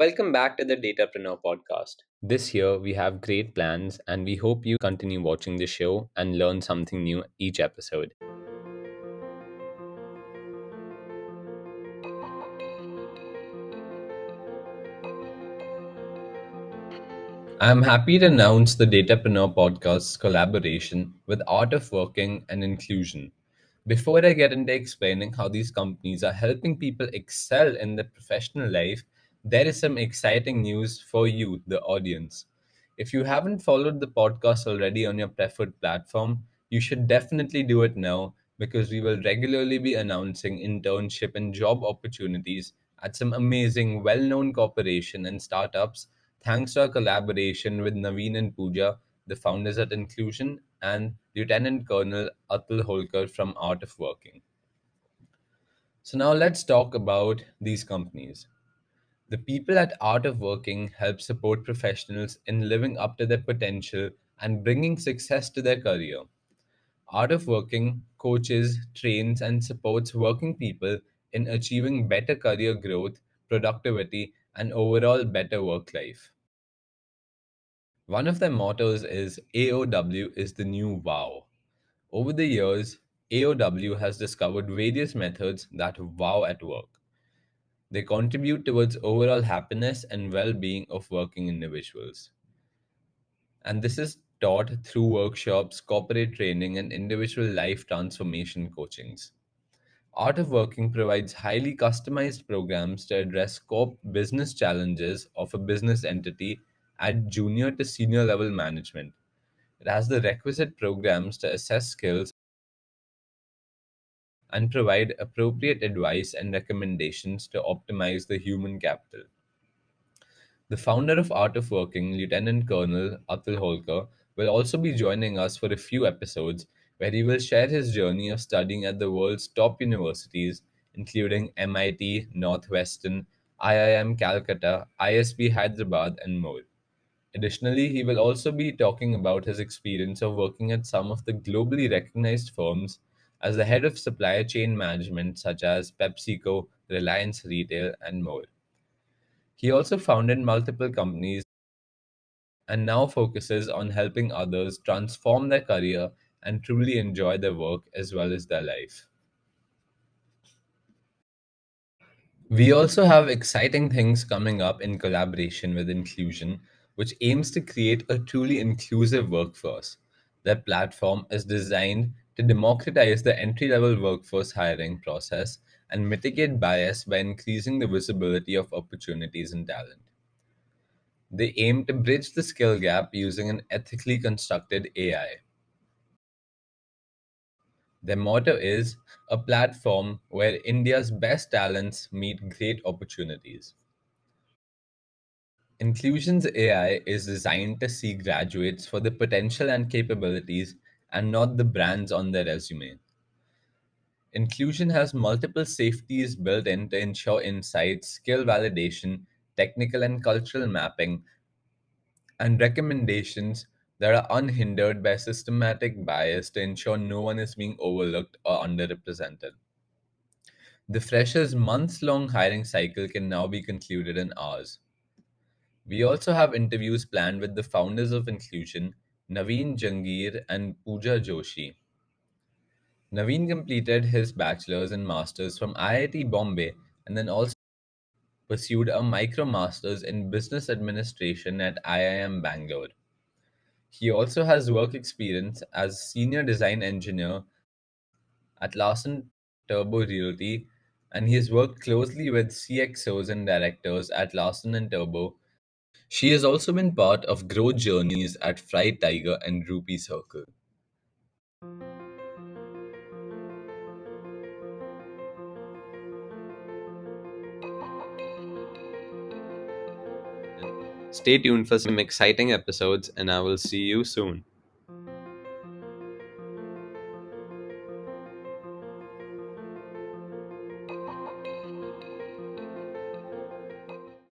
Welcome back to the Datapreneur podcast. This year, we have great plans, and we hope you continue watching the show and learn something new each episode. I'm happy to announce the Datapreneur podcast's collaboration with Art of Working and Incluzon. Before I get into explaining how these companies are helping people excel in their professional life, there is some exciting news for you, the audience. If you haven't followed the podcast already on your preferred platform, you should definitely do it now because we will regularly be announcing internship and job opportunities at some amazing, well known corporation and startups thanks to our collaboration with Naveen and Pooja, the founders at Incluzon, and Lieutenant Colonel Atul Holkar from Art of Working. So, now let's talk about these companies. The people at Art of Working help support professionals in living up to their potential and bringing success to their career. Art of Working coaches, trains, and supports working people in achieving better career growth, productivity, and overall better work life. One of their mottos is AOW is the new wow. Over the years, AOW has discovered various methods that wow at work. They contribute towards overall happiness and well being of working individuals. And this is taught through workshops, corporate training, and individual life transformation coachings. Art of Working provides highly customized programs to address core business challenges of a business entity at junior to senior level management. It has the requisite programs to assess skills and provide appropriate advice and recommendations to optimize the human capital. The founder of Art of Working, Lieutenant Colonel Atul Holkar, will also be joining us for a few episodes where he will share his journey of studying at the world's top universities, including MIT, Northwestern, IIM Calcutta, ISB Hyderabad, and more. Additionally, he will also be talking about his experience of working at some of the globally recognized firms as the head of supply chain management, such as PepsiCo, Reliance Retail, and more. He also founded multiple companies and now focuses on helping others transform their career and truly enjoy their work as well as their life. We also have exciting things coming up in collaboration with Incluzon, which aims to create a truly inclusive workforce. Their platform is designed to democratize the entry level workforce hiring process and mitigate bias by increasing the visibility of opportunities and talent. They aim to bridge the skill gap using an ethically constructed AI. Their motto is a platform where India's best talents meet great opportunities. Incluzon's AI is designed to see graduates for the potential and capabilities and not the brands on their resume. Incluzon has multiple safeties built in to ensure insights, skill validation, technical and cultural mapping, and recommendations that are unhindered by systematic bias to ensure no one is being overlooked or underrepresented. The freshers' months long hiring cycle can now be concluded in hours. We also have interviews planned with the founders of Incluzon, Naveen Jangir and Pooja Joshi. Naveen completed his bachelor's and master's from IIT Bombay and then also pursued a micro master's in business administration at IIM Bangalore. He also has work experience as senior design engineer at Larsen Toubro Realty and he has worked closely with CXOs and directors at Larsen and Toubro. She has also been part of growth journeys at Freight Tiger and Rupee Circle. Stay tuned for some exciting episodes, and I will see you soon.